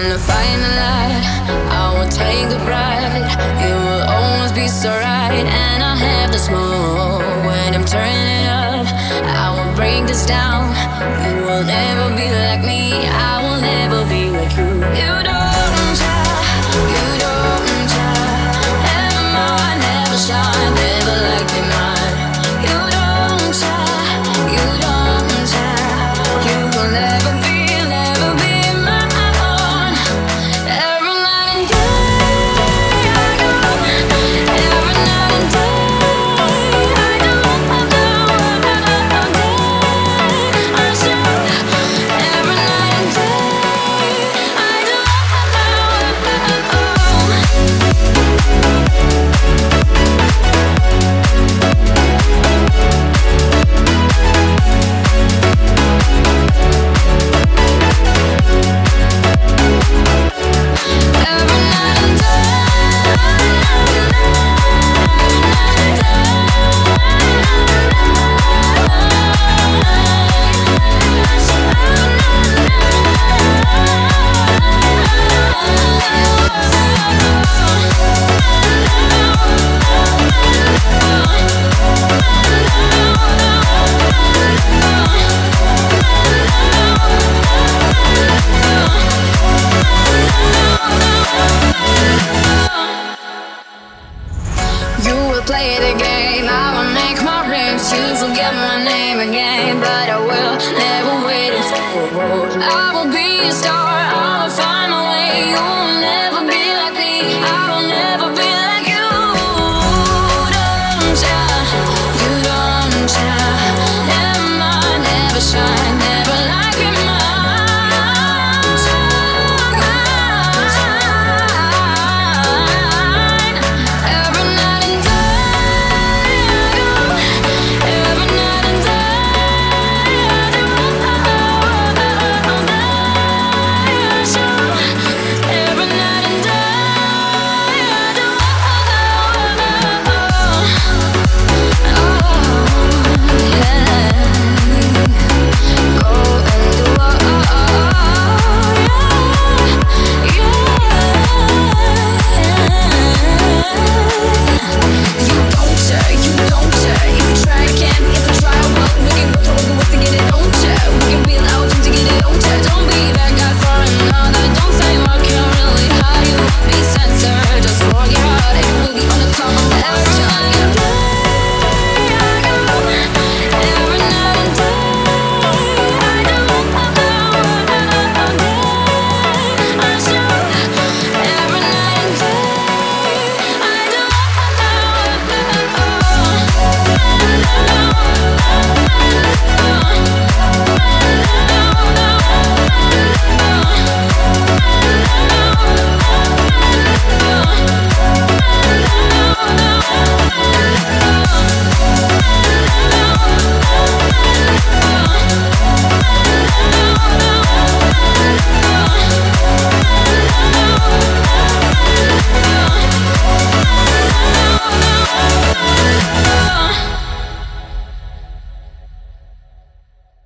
in the light. I will take the bride. It will always be so right. And I have the smoke when I'm turning up. I will break this down. You will never be like me. I will never be like you. You you forget my name again, but I will never wait. I will be a star. I will find my way.